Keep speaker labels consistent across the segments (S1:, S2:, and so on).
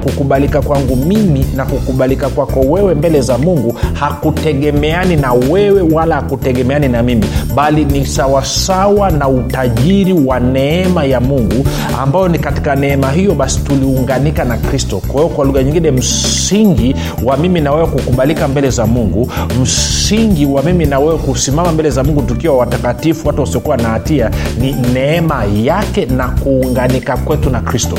S1: kukubalika kwangu mimi na kukubalika kwako wewe mbele za mungu hakutegemeani na wewe wala hakutegemeani na mimi bali ni sawasawa na utajiri wa neema ya mungu ambayo ni katika neema hiyo basi tuliunganika na kristo. Kwa hiyo kwa lugha nyingine msingi wa mimi na wewe kukubalika mbele za mungu msingi wa mimi na wewe kusimama mbele za mungu tukiwa watakatifu watu wasiokuwa na hatia ni neema yake na kuunganika kwetu na kristo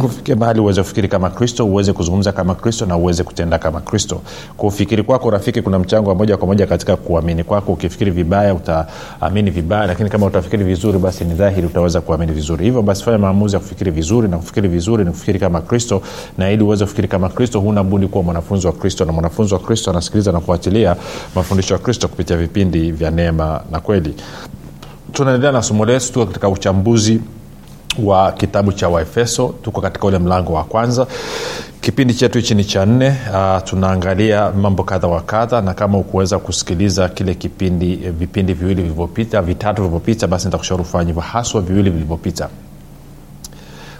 S1: kufikia mahali uweze kufikiri kama kristo uweze kuzungumza kama kristo na uweze kutenda kama kristo. Kufikiri kwako rafiki kuna mchango wa moja kwa moja katika kuamini kwako. Ukifikiri vibaya utaamini vibaya lakini kama utafikiri vizuri basi ni dhahiri utaweza kuamini vizuri. Hivyo basi fanya maamuzi ya kufikiri vizuri na kufikiri vizuri ni kufikiri kama kristo. Na ili uweze kufikiri kama kristo huna budi kuwa mwanafunzi wa kristo. Na mwanafunzi wa kristo anasikiliza na kufuatilia mafundisho ya kristo kupitia vipindi vya neema na kweli. Tunaendelea na somo letu katika uchambuzi wa kitabu cha waefeso. Tuko katika ule mlango wa kwanza. Kipindi chetu hichi ni cha nne. Uh, tunaangalia mambo kadha wa kadha na kama ukuweza kusikiliza kile kipindi vipindi viwili vilivyopita vitatu vilivyopita basi nitakushauri ufanya hivyo haswa viwili vilivyopita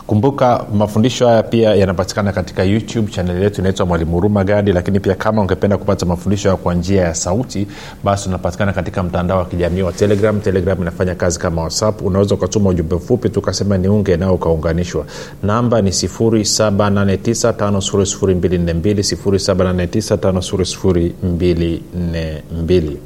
S1: kumbuka mafundisho haya pia yanapatikana katika youtube chaneli yetu inaitwa mwalimu huruma gadi. Lakini pia kama ungependa kupata mafundisho haya kwa njia ya sauti basi unapatikana katika mtandao wa kijamii wa telegram. Telegram inafanya kazi kama whatsapp. Unaweza ukatuma ujumbe mfupi tukasema ni unge nao ukaunganishwa. Namba ni 7895242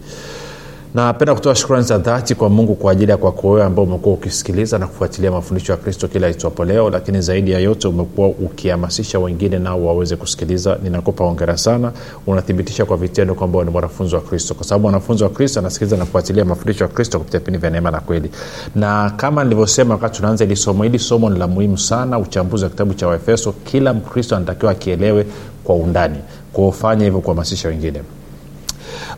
S1: napenda kutoa shukrani za dhati kwa mungu kwa ajili ya kwako wewe ambao umekuwa ukisikiliza na kufuatilia mafundisho ya kristo kila itwapo leo lakini zaidi ya yote umekuwa ukihamasisha wengine nao waweze kusikiliza. Ninakupa ongera sana. Unathibitisha kwa vitendo kwamba ni mwanafunzi wa kristo. Kwa sababu mwanafunzi wa kristo anasikiliza na kufuatilia mafundisho ya kristo kupitia vipindi vya neema na kweli. Na kama nilivyosema wakati tunaanza hili somo hili somo ni la muhimu sana uchambuzi wa kitabu cha waefeso. Kila mkristo anatakiwa akielewe kwa undani. Kuofanya hivyo kuhamasisha wengine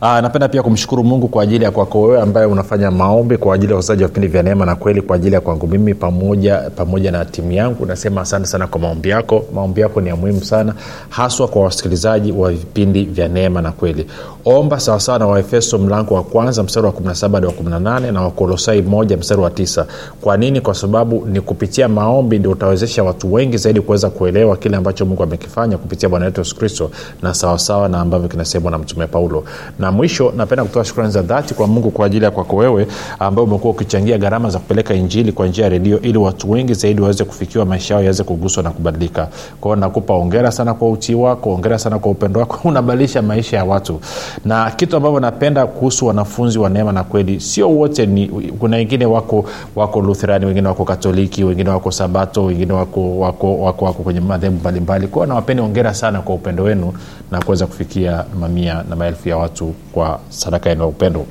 S1: Aa, napenda pia kumshukuru mungu kwa ajili ya kwako wewe ambaye unafanya maombi kwa ajili ya wazaji wa vipindi vya neema na kweli kwa ajili ya kwangu mimi pamoja pamoja na timu yangu. Nasema asante sana kwa maombi yako. Maombi yako ni ya muhimu sana haswa kwa wasikilizaji wa vipindi vya neema na kweli omba sawasawa na waefeso mlango wa kwanza mstari wa 17 hadi wa 18 na wakolosai 1 mstari wa 9 kwa nini? Kwa sababu ni kupitia maombi ndio utawezesha watu wengi zaidi kuweza kuelewa kile ambacho mungu amekifanya kupitia bwana wetu yesu kristo na sawasawa na ambavyo kinasemwa na mtume paulo. Na mwisho napenda kutoa shukrani za dhati kwa mungu kwa ajili ya kwako wewe ambao umekuwa ukichangia gharama za kupeleka injili kwa njia ya redio ili watu wengi zaidi waweze kufikiwa maisha yao yaweze kuguswa na kubadilika. Kwao nakupa ongera sana kwa utii wako ongera sana kwa upendo wako. Unabadilisha maisha ya watu na kitu ambavyo napenda kuhusu wanafunzi wa neema na kweli sio wote ni kuna wengine wako wako lutherani wengine wako katoliki wengine wako sabato wengine wako wako, wako, wako kwenye madhehebu mbalimbali. Kwao nawapeni ongera sana kwa upendo wenu na kuweza kufikia mamia na maelfu ya watu kwa sadaka yenu ya upendo.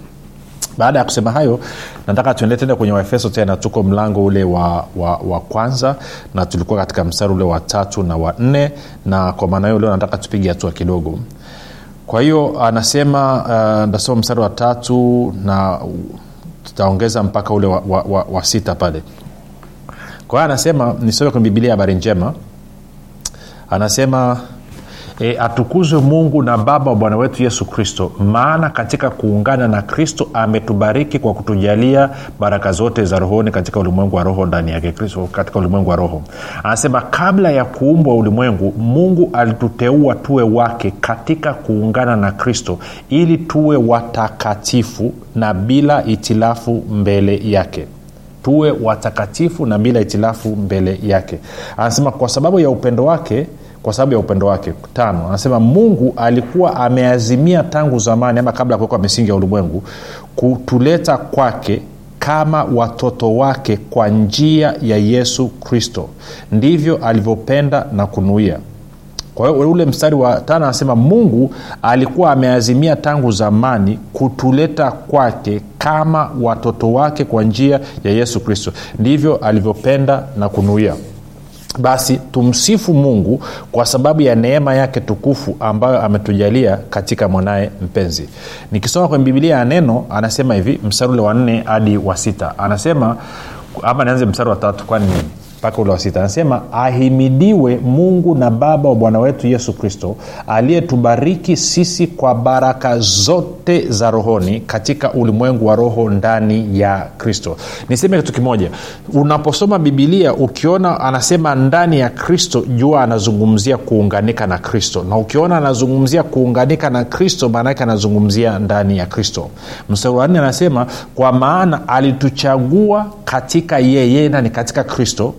S1: Baada ya kusema hayo nataka tuende tena kwenye waefeso tena. Tuko mlango ule wa, wa, wa kwanza na tulikuwa katika mstari ule wa tatu na wa nne na kwa maana hiyo leo nataka tupige hatua kidogo kwa hiyo anasema uh, nasoma mstari wa tatu na tutaongeza mpaka ule wa, wa, wa, wa sita pale. Kwa hiyo anasema nisome kwenye bibilia habari njema. Anasema e, atukuzwe mungu na baba wa bwana wetu yesu kristo. Maana katika kuungana na kristo ametubariki kwa kutujalia baraka zote za rohoni katika ulimwengu wa roho ndani yake kristo katika ulimwengu wa roho. Anasema kabla ya kuumbwa ulimwengu mungu alituteua tuwe wake katika kuungana na kristo ili tuwe watakatifu na bila itilafu mbele yake. Tuwe watakatifu na bila itilafu mbele yake. Anasema kwa sababu ya upendo wake kwa sababu ya upendo wake. Tano anasema mungu alikuwa ameazimia tangu zamani ama kabla ya kuwekwa misingi ya ulimwengu kutuleta kwake kama watoto wake kwa njia ya yesu kristo. Ndivyo alivyopenda na kunuia. Kwa hiyo ule mstari wa tano anasema mungu alikuwa ameazimia tangu zamani kutuleta kwake kama watoto wake kwa njia ya yesu kristo. Ndivyo alivyopenda na kunuia basi tumsifu mungu kwa sababu ya neema yake tukufu ambayo ametujalia katika mwanaye mpenzi. Nikisoma kwenye bibilia ya neno anasema hivi msarule ule wa nne hadi wa sita. Anasema ama nianze mstari wa tatu kwani mpaka ule wa sita. Anasema ahimidiwe mungu na baba wa bwana wetu yesu kristo aliyetubariki sisi kwa baraka zote za rohoni katika ulimwengu wa roho ndani ya kristo. Niseme kitu kimoja. Unaposoma bibilia ukiona anasema ndani ya kristo jua anazungumzia kuunganika na kristo. Na ukiona anazungumzia kuunganika na kristo maanaake anazungumzia ndani ya kristo. Mstari wa nne anasema kwa maana alituchagua katika yeye nani katika kristo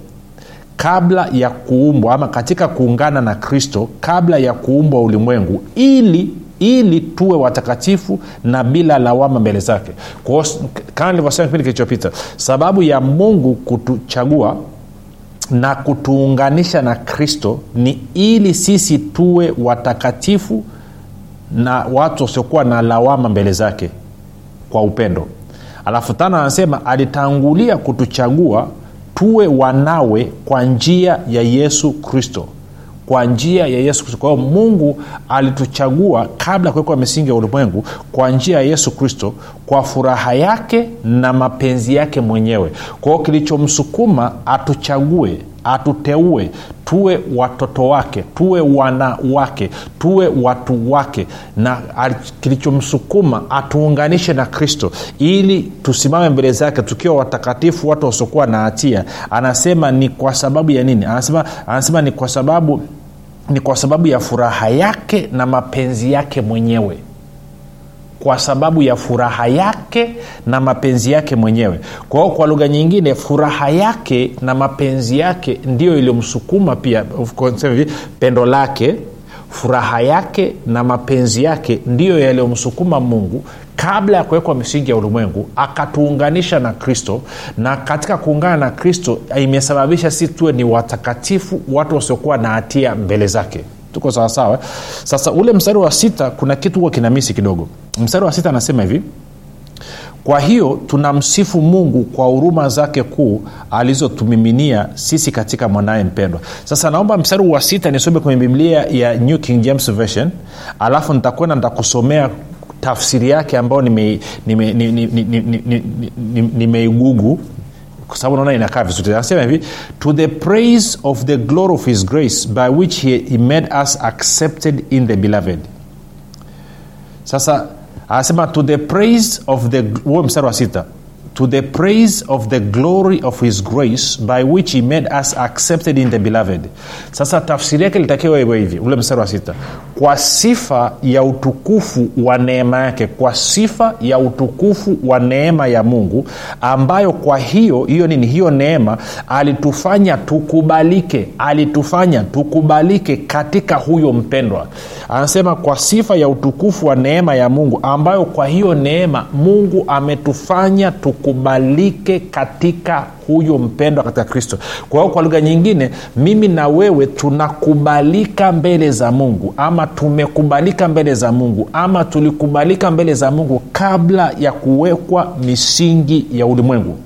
S1: kabla ya kuumbwa ama katika kuungana na kristo kabla ya kuumbwa ulimwengu ili ili tuwe watakatifu na bila lawama mbele zake. Kama nilivyosema kipindi kilichopita sababu ya mungu kutuchagua na kutuunganisha na kristo ni ili sisi tuwe watakatifu na watu wasiokuwa na lawama mbele zake kwa upendo. Alafu tano anasema alitangulia kutuchagua tuwe wanawe kwa njia ya yesu kristo. Kwa njia ya yesu kristo. Kwa hiyo mungu alituchagua kabla ya kuwekwa misingi ya ulimwengu kwa njia ya yesu kristo kwa furaha yake na mapenzi yake mwenyewe. Kwa hiyo kilichomsukuma atuchague atuteue tuwe watoto wake tuwe wana wake tuwe watu wake. Na kilichomsukuma atuunganishe na kristo ili tusimame mbele zake tukiwa watakatifu watu wasiokuwa na hatia. Anasema ni kwa sababu ya nini? Anasema, anasema ni kwa sababu ni kwa sababu ya furaha yake na mapenzi yake mwenyewe kwa sababu ya furaha yake na mapenzi yake mwenyewe. Kwa hiyo kwa lugha nyingine furaha yake na mapenzi yake ndiyo iliyomsukuma pia pendo lake furaha yake na mapenzi yake ndiyo yaliyomsukuma mungu kabla ya kuwekwa misingi ya ulimwengu akatuunganisha na kristo. Na katika kuungana na kristo imesababisha si tuwe ni watakatifu watu wasiokuwa na hatia mbele zake tuko sawasawa sasa ule mstari wa sita kuna kitu huwa kinamisi kidogo. Mstari wa sita anasema hivi kwa hiyo tunamsifu mungu kwa huruma zake kuu alizotumiminia sisi katika mwanaye mpendwa. Sasa naomba mstari wa sita nisome kwenye biblia ya new king james version alafu nitakwenda nitakusomea tafsiri yake ambayo nimeigugu nime, nime, nime, nime, nime kwa sababu naona inakaa vizuri. Anasema hivi to the praise of the glory of his grace by which he, he made us accepted in the beloved. Sasa anasema to the praise of the huo mstari wa sita to the praise of the glory of his grace by which he made us accepted in the beloved. Sasa tafsiri yake litakiwa iwe hivi ule mstari wa sita. Kwa sifa ya utukufu wa neema yake kwa sifa ya utukufu wa neema ya mungu ambayo kwa hiyo hiyo nini hiyo neema alitufanya tukubalike alitufanya tukubalike katika huyo mpendwa. Anasema kwa sifa ya utukufu wa neema ya mungu ambayo kwa hiyo neema mungu ametufanya tukubalike katika huyo mpendwa katika kristo. Kwa hiyo kwa lugha nyingine mimi na wewe tunakubalika mbele za mungu ama tumekubalika mbele za mungu ama tulikubalika mbele za mungu kabla ya kuwekwa misingi ya ulimwengu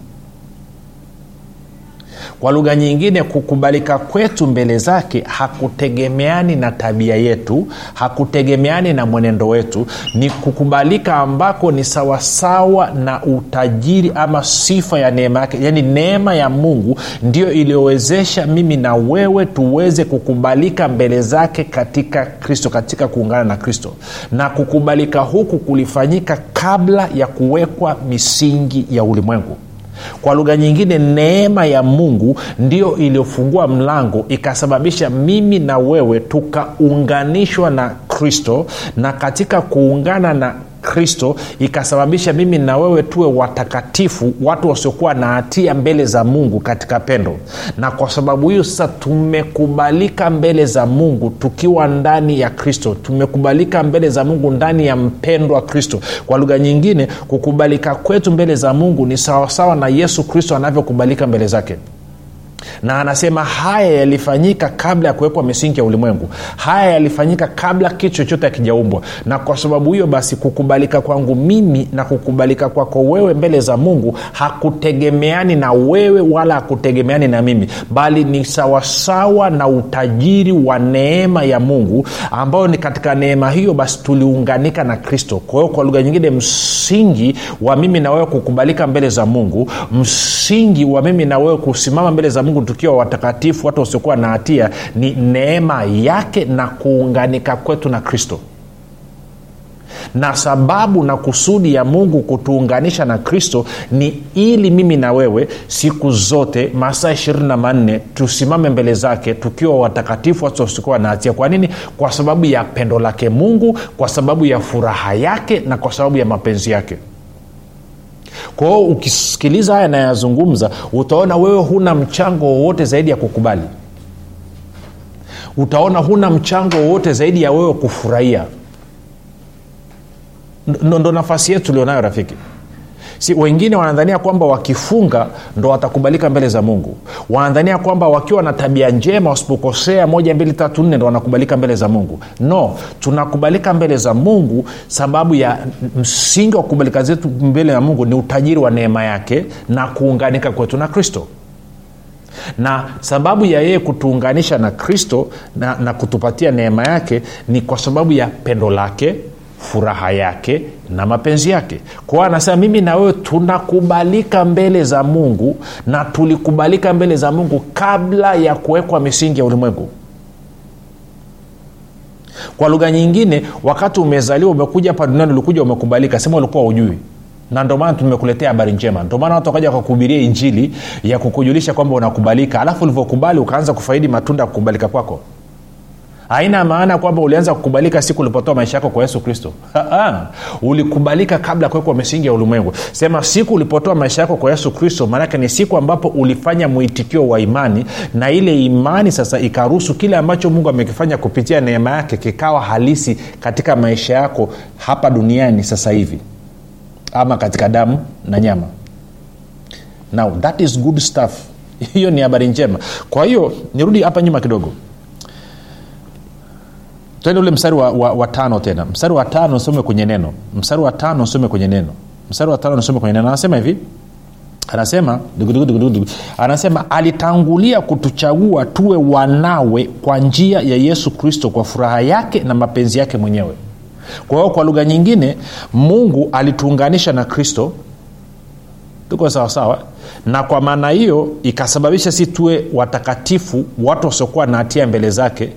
S1: kwa lugha nyingine kukubalika kwetu mbele zake hakutegemeani na tabia yetu hakutegemeani na mwenendo wetu. Ni kukubalika ambako ni sawasawa na utajiri ama sifa ya neema yake. Yaani neema ya mungu ndio iliyowezesha mimi na wewe tuweze kukubalika mbele zake katika kristo katika kuungana na kristo. Na kukubalika huku kulifanyika kabla ya kuwekwa misingi ya ulimwengu kwa lugha nyingine neema ya mungu ndio iliyofungua mlango ikasababisha mimi na wewe tukaunganishwa na kristo na katika kuungana na kristo ikasababisha mimi na wewe tuwe watakatifu watu wasiokuwa na hatia mbele za mungu katika pendo. Na kwa sababu hiyo sasa tumekubalika mbele za mungu tukiwa ndani ya kristo. Tumekubalika mbele za mungu ndani ya mpendwa kristo. Kwa lugha nyingine kukubalika kwetu mbele za mungu ni sawasawa na yesu kristo anavyokubalika mbele zake na anasema haya yalifanyika kabla ya kuwekwa misingi ya ulimwengu. Haya yalifanyika kabla kitu chochote akijaumbwa na kwa sababu hiyo basi kukubalika kwangu mimi na kukubalika kwako wewe mbele za mungu hakutegemeani na wewe wala hakutegemeani na mimi bali ni sawasawa na utajiri wa neema ya mungu ambayo ni katika neema hiyo basi tuliunganika na kristo. Kwa hiyo kwa lugha nyingine msingi wa mimi na wewe kukubalika mbele za mungu msingi wa mimi na wewe kusimama mbele za mungu tukiwa watakatifu watu wasiokuwa na hatia ni neema yake na kuunganika kwetu na kristo. Na sababu na kusudi ya mungu kutuunganisha na kristo ni ili mimi na wewe siku zote masaa ishirini na manne tusimame mbele zake tukiwa watakatifu watu wasiokuwa na hatia. Kwa nini? Kwa sababu ya pendo lake mungu kwa sababu ya furaha yake na kwa sababu ya mapenzi yake kwa hiyo ukisikiliza haya nayazungumza utaona wewe huna mchango wowote zaidi ya kukubali. Utaona huna mchango wowote zaidi ya wewe kufurahia. Ndo, nafasi yetu tulionayo rafiki si wengine wanadhania kwamba wakifunga ndo watakubalika mbele za mungu. Wanadhania kwamba wakiwa na tabia njema wasipokosea moja mbili tatu nne ndo wanakubalika mbele za mungu. No tunakubalika mbele za mungu sababu ya msingi wa kukubalika zetu mbele ya mungu ni utajiri wa neema yake na kuunganika kwetu na kristo. Na sababu ya yeye kutuunganisha na kristo na, na kutupatia neema yake ni kwa sababu ya pendo lake furaha yake na mapenzi yake. Kwao anasema mimi na wewe tunakubalika mbele za mungu na tulikubalika mbele za mungu kabla ya kuwekwa misingi ya ulimwengu. Kwa lugha nyingine wakati umezaliwa umekuja hapa duniani ulikuja umekubalika. Sema ulikuwa ujui na ndio maana tumekuletea habari njema. Ndio watu wakaja wakakuhubiria injili ya kukujulisha kwamba unakubalika. Alafu ulivyokubali ukaanza kufaidi matunda ya kukubalika kwako haina maana kwamba ulianza kukubalika siku ulipotoa maisha yako kwa yesu kristo. Ulikubalika kabla ya kuwekwa misingi ya ulimwengu. Sema siku ulipotoa maisha yako kwa yesu kristo maanake ni siku ambapo ulifanya mwitikio wa imani na ile imani sasa ikaruhusu kile ambacho mungu amekifanya kupitia neema yake kikawa halisi katika maisha yako hapa duniani sasa hivi ama katika damu na nyama. Now that is good stuff. Hiyo ni habari njema. Kwa hiyo nirudi hapa nyuma kidogo twende ule mstari wa, wa, wa tano tena. Mstari wa tano usome kwenye neno. Mstari wa tano usome kwenye neno. Mstari wa tano usome kwenye neno. Anasema hivi. Anasema anasema alitangulia kutuchagua tuwe wanawe kwa njia ya yesu kristo kwa furaha yake na mapenzi yake mwenyewe. Kwa hiyo kwa lugha nyingine mungu alituunganisha na kristo. Tuko sawasawa na kwa maana hiyo ikasababisha si tuwe watakatifu watu wasiokuwa na hatia mbele zake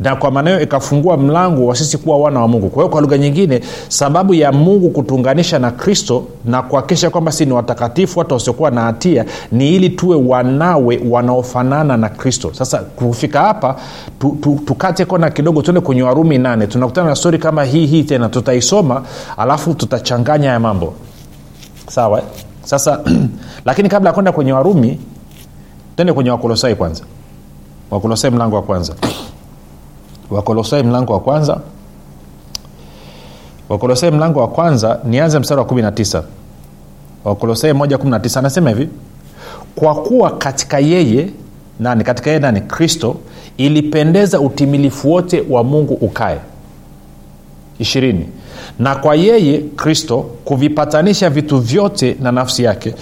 S1: na kwa maana hiyo ikafungua mlango wa sisi kuwa wana wa mungu. Kwa hiyo kwa lugha nyingine sababu ya mungu kutuunganisha na kristo na kuhakikisha kwamba si ni watakatifu watu wasiokuwa na hatia ni ili tuwe wanawe wanaofanana na kristo. Sasa kufika hapa tu, tu, tukate kona kidogo tuende kwenye warumi nane. Tunakutana na stori kama hii hii tena. Tutaisoma alafu tutachanganya ya mambo. Sawa sasa lakini kabla ya kwenda kwenye warumi tuende kwenye wakolosai kwanza. Wakolosai mlango wa kwanza wakolosai mlango wa kwanza. Wakolosai mlango wa kwanza nianze mstari wa 19 wakolosai 119 anasema hivi kwa kuwa katika yeye nani katika yeye nani? Kristo ilipendeza utimilifu wote wa mungu ukae. Ishirini. Na kwa yeye kristo kuvipatanisha vitu vyote na nafsi yake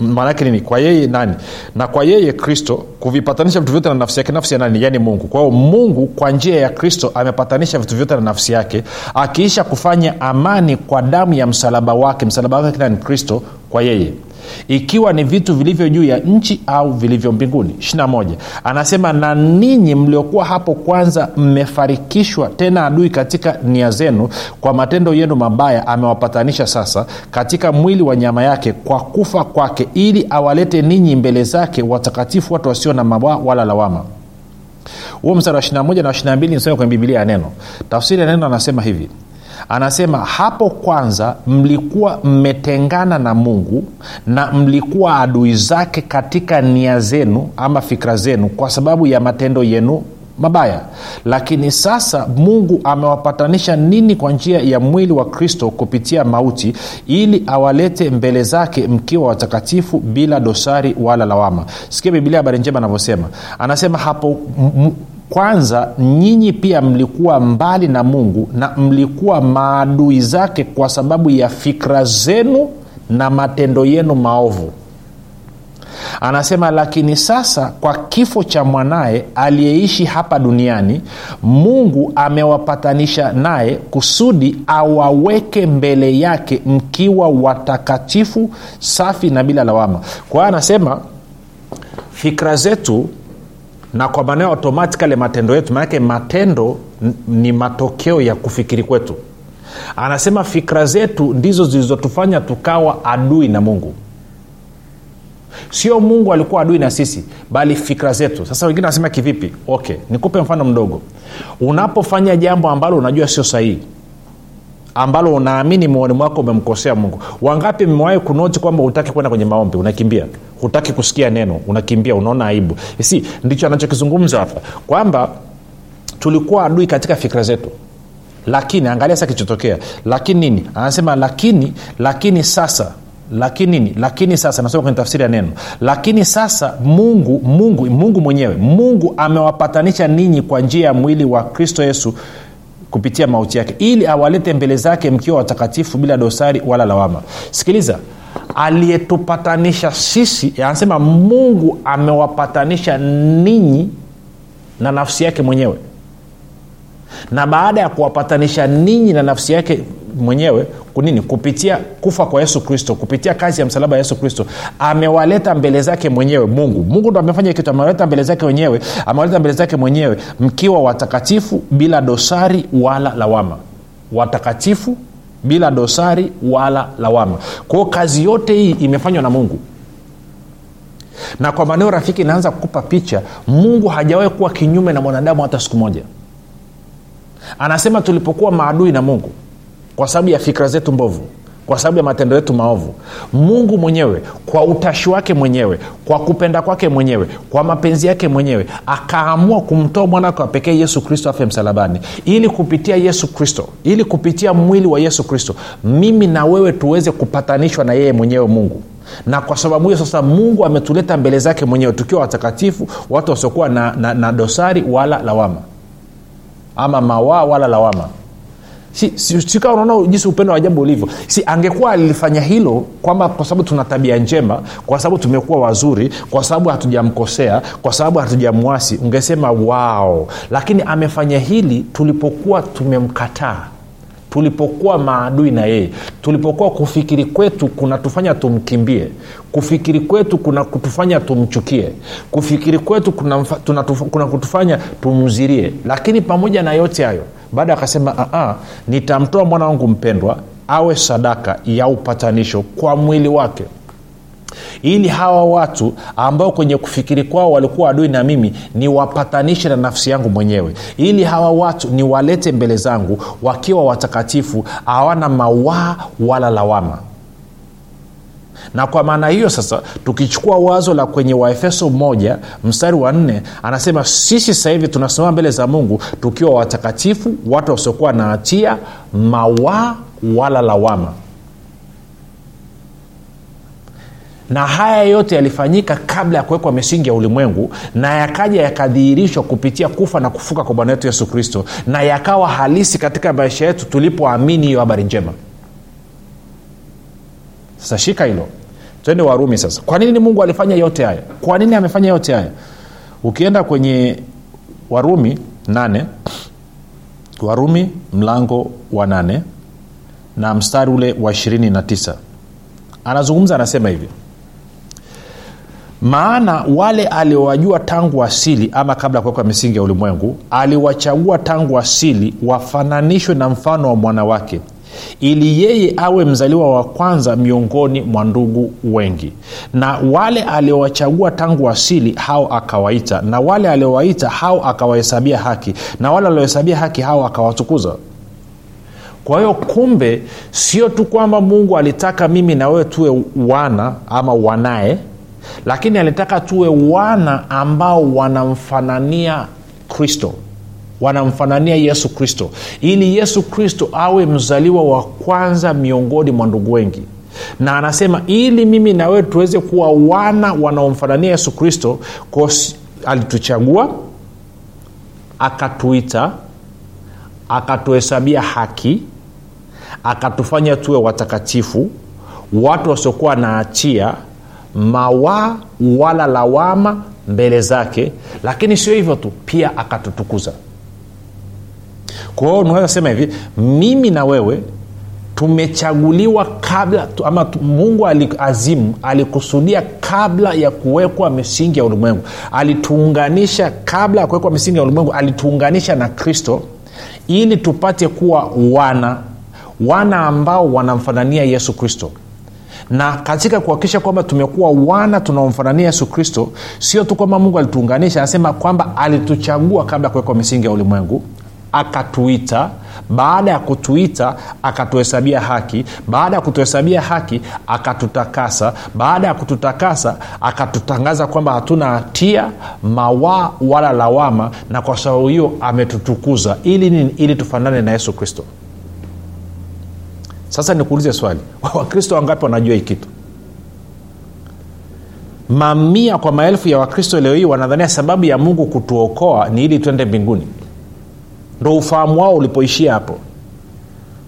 S1: maanaake nini? Kwa yeye nani? Na kwa yeye kristo kuvipatanisha vitu vyote na nafsi yake nafsi ya nani? Yaani mungu. Kwa hiyo mungu kwa njia ya kristo amepatanisha vitu vyote na nafsi yake akiisha kufanya amani kwa damu ya msalaba wake. Msalaba wake nani? Kristo kwa yeye ikiwa ni vitu vilivyo juu ya nchi au vilivyo mbinguni. 21 anasema na ninyi mliokuwa hapo kwanza mmefarikishwa tena adui katika nia zenu kwa matendo yenu mabaya amewapatanisha sasa katika mwili wa nyama yake kwa kufa kwake ili awalete ninyi mbele zake watakatifu watu wasio na mawa wala lawama. Huo mstari wa 21 na 22 nisome kwenye bibilia ya neno. Tafsiri ya neno anasema hivi anasema hapo kwanza mlikuwa mmetengana na mungu na mlikuwa adui zake katika nia zenu ama fikra zenu kwa sababu ya matendo yenu mabaya. Lakini sasa mungu amewapatanisha nini kwa njia ya mwili wa kristo kupitia mauti ili awalete mbele zake mkiwa watakatifu bila dosari wala lawama. Sikia bibilia habari njema anavyosema. Anasema hapo m- kwanza nyinyi pia mlikuwa mbali na mungu na mlikuwa maadui zake kwa sababu ya fikra zenu na matendo yenu maovu. Anasema lakini sasa kwa kifo cha mwanaye aliyeishi hapa duniani mungu amewapatanisha naye kusudi awaweke mbele yake mkiwa watakatifu safi na bila lawama. Kwa hiyo anasema fikra zetu na kwa maanao automatikali matendo yetu maanake matendo ni matokeo ya kufikiri kwetu. Anasema fikra zetu ndizo zilizotufanya tukawa adui na mungu. Sio mungu alikuwa adui na sisi bali fikra zetu. Sasa wengine wanasema kivipi? Okay nikupe mfano mdogo. Unapofanya jambo ambalo unajua sio sahihi ambalo unaamini moyoni mwako umemkosea mungu. Wangapi mmewahi kunoti kwamba hutaki kwenda kwenye maombi? Unakimbia? Hutaki kusikia neno? Unakimbia? Unaona aibu? Si ndicho anachokizungumza hapa kwamba tulikuwa adui katika fikira zetu. Lakini angalia sasa kichotokea. Lakini nini? Anasema lakini lakini sasa. Lakini nini? Lakini sasa nasoma kwenye tafsiri ya neno. Lakini sasa mungu mungu mungu mwenyewe mungu amewapatanisha ninyi kwa njia ya mwili wa kristo yesu kupitia mauti yake ili awalete mbele zake mkiwa watakatifu bila dosari wala lawama. Sikiliza aliyetupatanisha sisi anasema mungu amewapatanisha ninyi na nafsi yake mwenyewe na baada ya kuwapatanisha ninyi na nafsi yake mwenyewe kunini kupitia kufa kwa yesu kristo kupitia kazi ya msalaba ya yesu kristo amewaleta mbele zake mwenyewe mungu. Mungu ndo amefanya kitu amewaleta mbele zake wenyewe amewaleta mbele zake mwenyewe mkiwa watakatifu bila dosari wala lawama. Watakatifu bila dosari wala lawama. Kwao kazi yote hii imefanywa na mungu. Na kwa maneo rafiki inaanza kukupa picha mungu hajawahi kuwa kinyume na mwanadamu hata siku moja anasema tulipokuwa maadui na mungu kwa sababu ya fikra zetu mbovu kwa sababu ya matendo yetu maovu mungu mwenyewe kwa utashi wake mwenyewe kwa kupenda kwake mwenyewe kwa mapenzi yake mwenyewe akaamua kumtoa mwana wake wa pekee yesu kristo afe msalabani. Ili kupitia yesu kristo ili kupitia mwili wa yesu kristo mimi na wewe tuweze kupatanishwa na yeye mwenyewe mungu. Na kwa sababu hiyo sasa mungu ametuleta mbele zake mwenyewe tukiwa watakatifu watu wasiokuwa na, na, na dosari wala lawama ama mawaa wala lawama. Sikaa si, si unaona jinsi upendo wa ajabu ulivyo. Si angekuwa alifanya hilo kwamba kwa sababu tuna tabia njema kwa sababu tumekuwa wazuri kwa sababu hatujamkosea kwa sababu hatujamwasi ungesema wao lakini amefanya hili tulipokuwa tumemkataa tulipokuwa maadui na yeye tulipokuwa kufikiri kwetu kunatufanya tumkimbie kufikiri kwetu kuna kutufanya tumchukie kufikiri kwetu kuna, mfa- kuna kutufanya tumzirie. Lakini pamoja na yote hayo baada akasema nitamtoa mwana wangu mpendwa awe sadaka ya upatanisho kwa mwili wake ili hawa watu ambao kwenye kufikiri kwao walikuwa adui na mimi niwapatanishe na nafsi yangu mwenyewe. Ili hawa watu niwalete mbele zangu wakiwa watakatifu hawana mawaa wala lawama. Na kwa maana hiyo sasa tukichukua wazo la kwenye waefeso moja mstari wa nne anasema sisi sasa hivi tunasimama mbele za mungu tukiwa watakatifu watu wasiokuwa na hatia mawaa wala lawama na haya yote yalifanyika kabla ya kuwekwa misingi ya ulimwengu na yakaja yakadhihirishwa kupitia kufa na kufuka kwa bwana wetu yesu kristo na yakawa halisi katika maisha yetu tulipoamini hiyo habari njema. Sasa shika hilo. Twende warumi sasa. Kwa nini mungu alifanya yote haya? Kwa nini amefanya yote haya? Ukienda kwenye warumi nane warumi mlango wa nane na mstari ule wa ishirini na tisa. Anazungumza anasema hivi maana wale aliowajua tangu asili ama kabla ya kuwekwa misingi ya ulimwengu aliwachagua tangu asili wafananishwe na mfano wa mwanawake ili yeye awe mzaliwa wa kwanza miongoni mwa ndugu wengi. Na wale aliowachagua tangu asili hao akawaita. Na wale aliowaita hao akawahesabia haki. Na wale aliohesabia haki hao akawatukuza. Kwa hiyo kumbe sio tu kwamba mungu alitaka mimi na wewe tuwe wana ama wanaye lakini alitaka tuwe wana ambao wanamfanania kristo. Wanamfanania yesu kristo. Ili yesu kristo awe mzaliwa wa kwanza miongoni mwa ndugu wengi. Na anasema ili mimi na wewe tuweze kuwa wana wanaomfanania yesu kristo alituchagua akatuita akatuhesabia haki akatufanya tuwe watakatifu watu wasiokuwa na hatia mawaa wala lawama mbele zake lakini sio hivyo tu pia akatutukuza. Kwa hiyo unaweza sema hivi mimi na wewe tumechaguliwa kabla ama mungu azimu alikusudia kabla ya kuwekwa misingi ya ulimwengu. Alituunganisha kabla ya kuwekwa misingi ya ulimwengu alituunganisha na kristo ili tupate kuwa wana wana ambao wanamfanania yesu kristo na katika kuhakikisha kwamba tumekuwa wana tunaomfanania yesu kristo sio tu kwamba mungu alituunganisha anasema kwamba alituchagua kabla ya kuwekwa misingi ya ulimwengu akatuita. Baada ya kutuita akatuhesabia haki. Baada ya kutuhesabia haki akatutakasa. Baada ya kututakasa akatutangaza kwamba hatuna hatia mawaa wala lawama na kwa sababu hiyo ametutukuza. Ili nini? Ili tufanane na yesu kristo sasa nikuulize swali. Wakristo wangapi wanajua hii kitu? Mamia kwa maelfu ya wakristo leo hii wanadhania sababu ya mungu kutuokoa ni ili twende mbinguni. Ndo ufahamu wao ulipoishia hapo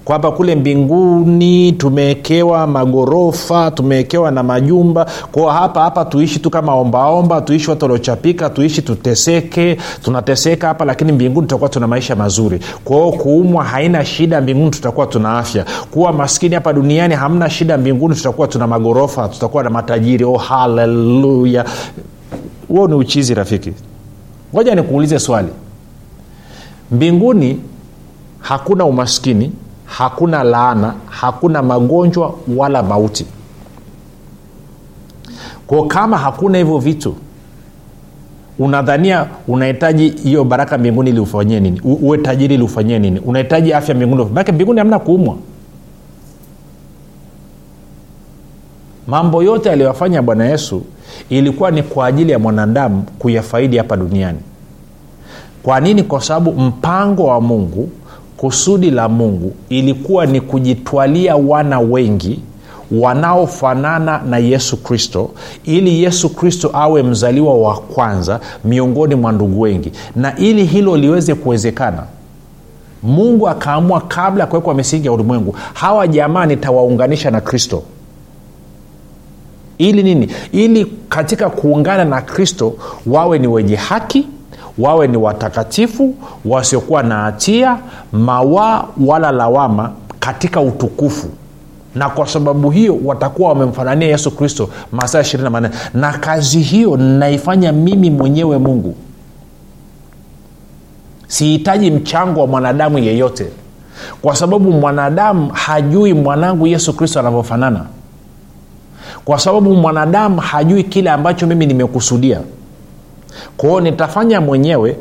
S1: kwamba kule mbinguni tumewekewa magorofa tumewekewa na majumba. Kwao hapa hapa tuishi tu kama ombaomba tuishi watu waliochapika tuishi tuteseke tunateseka hapa lakini mbinguni tutakuwa tuna maisha mazuri. Kwao kuumwa haina shida mbinguni tutakuwa tuna afya. Kuwa maskini hapa duniani hamna shida mbinguni tutakuwa tuna magorofa tutakuwa na matajiri. Oh haleluya. Huo ni uchizi rafiki. Ngoja nikuulize swali. Mbinguni hakuna umaskini hakuna laana hakuna magonjwa wala mauti. Ko kama hakuna hivyo vitu unadhania unahitaji hiyo baraka mbinguni ili ufanyie nini? Uwe tajiri ili ufanyie nini? Unahitaji afya mbinguni? Manake mbinguni hamna kuumwa. Mambo yote aliyoyafanya bwana yesu ilikuwa ni kwa ajili ya mwanadamu kuyafaidi hapa duniani. Kwa nini? Kwa sababu mpango wa mungu kusudi la mungu ilikuwa ni kujitwalia wana wengi wanaofanana na yesu kristo ili yesu kristo awe mzaliwa wa kwanza miongoni mwa ndugu wengi. Na ili hilo liweze kuwezekana mungu akaamua kabla ya kuwekwa misingi ya ulimwengu hawa jamaa nitawaunganisha na kristo. Ili nini? Ili katika kuungana na kristo wawe ni wenye haki wawe ni watakatifu wasiokuwa na hatia mawaa wala lawama katika utukufu. Na kwa sababu hiyo watakuwa wamemfanania yesu kristo masaa ishirini na manne. Na kazi hiyo ninaifanya mimi mwenyewe mungu. Sihitaji mchango wa mwanadamu yeyote. Kwa sababu mwanadamu hajui mwanangu yesu kristo anavyofanana. Kwa sababu mwanadamu hajui kile ambacho mimi nimekusudia kwao nitafanya mwenyewe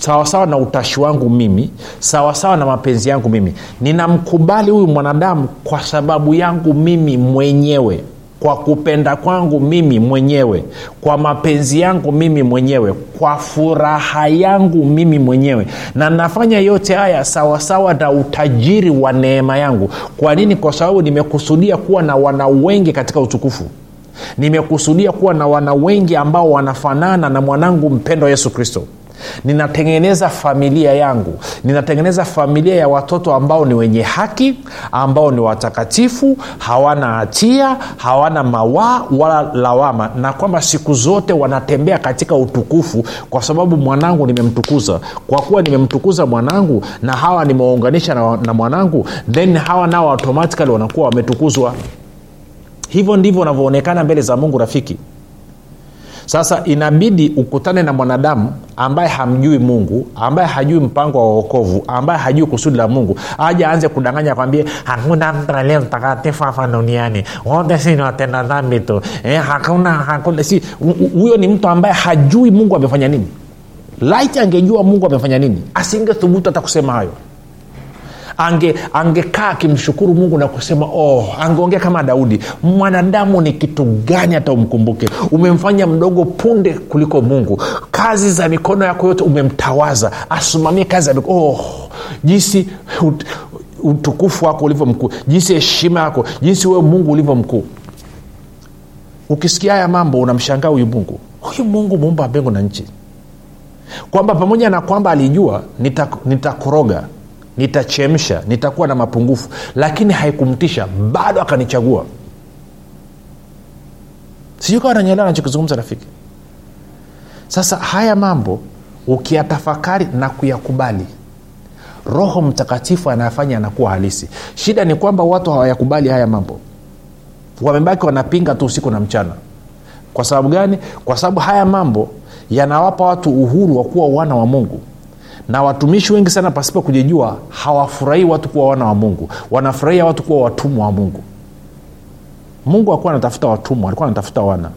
S1: sawasawa na utashi wangu mimi sawasawa na mapenzi yangu mimi. Ninamkubali huyu mwanadamu kwa sababu yangu mimi mwenyewe kwa kupenda kwangu mimi mwenyewe kwa mapenzi yangu mimi mwenyewe kwa furaha yangu mimi mwenyewe. Na nafanya yote haya sawasawa na utajiri wa neema yangu. Kwa nini? Kwa sababu nimekusudia kuwa na wana wengi katika utukufu nimekusudia kuwa na wana wengi ambao wanafanana na mwanangu mpendwa yesu kristo. Ninatengeneza familia yangu. Ninatengeneza familia ya watoto ambao ni wenye haki ambao ni watakatifu hawana hatia hawana mawaa wala lawama na kwamba siku zote wanatembea katika utukufu kwa sababu mwanangu nimemtukuza. Kwa kuwa nimemtukuza mwanangu na hawa nimewaunganisha na, na mwanangu then hawa nao automatikali wanakuwa wametukuzwa hivyo ndivyo unavyoonekana mbele za mungu rafiki. Sasa inabidi ukutane na mwanadamu ambaye hamjui mungu ambaye hajui mpango wa uokovu ambaye hajui kusudi la mungu aja aanze kudanganya kwambie hakuna mtu aliye mtakatifu hapa duniani. Wote si ni dhambi tu. Eh, hakuna hakuna. Si huyo ni mtu ambaye hajui mungu amefanya nini. Laiti angejua mungu amefanya nini asingethubutu hata kusema hayo ange angekaa akimshukuru mungu na kusema oh angeongea kama daudi mwanadamu ni kitu gani hata umkumbuke? Umemfanya mdogo punde kuliko mungu. Kazi za mikono yako yote umemtawaza. Asimamie kazi za mikono. Oh, jinsi ut, utukufu wako ulivyo mkuu jinsi heshima yako jinsi wewe mungu ulivyo mkuu. Ukisikia haya mambo unamshangaa huyu mungu. Huyu mungu muumba wa mbingu na nchi. Kwamba pamoja na kwamba alijua nitakoroga. nita nitachemsha nitakuwa na mapungufu lakini haikumtisha bado akanichagua. Sijui kawa nanyelewa nachokizungumza rafiki. Sasa haya mambo ukiyatafakari na kuyakubali roho mtakatifu anayafanya anakuwa halisi. Shida ni kwamba watu hawayakubali haya mambo. Wamebaki wanapinga tu usiku na mchana. Kwa sababu gani? Kwa sababu haya mambo yanawapa watu uhuru wa kuwa wana wa mungu na watumishi wengi sana pasipo kujijua hawafurahii watu kuwa wana wa mungu. Wanafurahia watu kuwa watumwa wa mungu. Mungu akuwa anatafuta watumwa alikuwa anatafuta wana.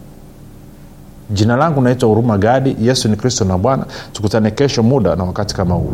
S1: Jina langu naitwa huruma gadi. Yesu ni kristo na bwana. Tukutane kesho muda na wakati kama huu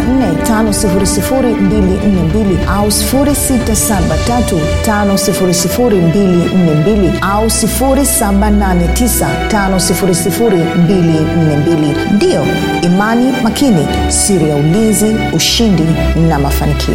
S2: 7645242 au 6735242 au 7895242 ndiyo imani makini siri ya ulinzi ushindi na mafanikio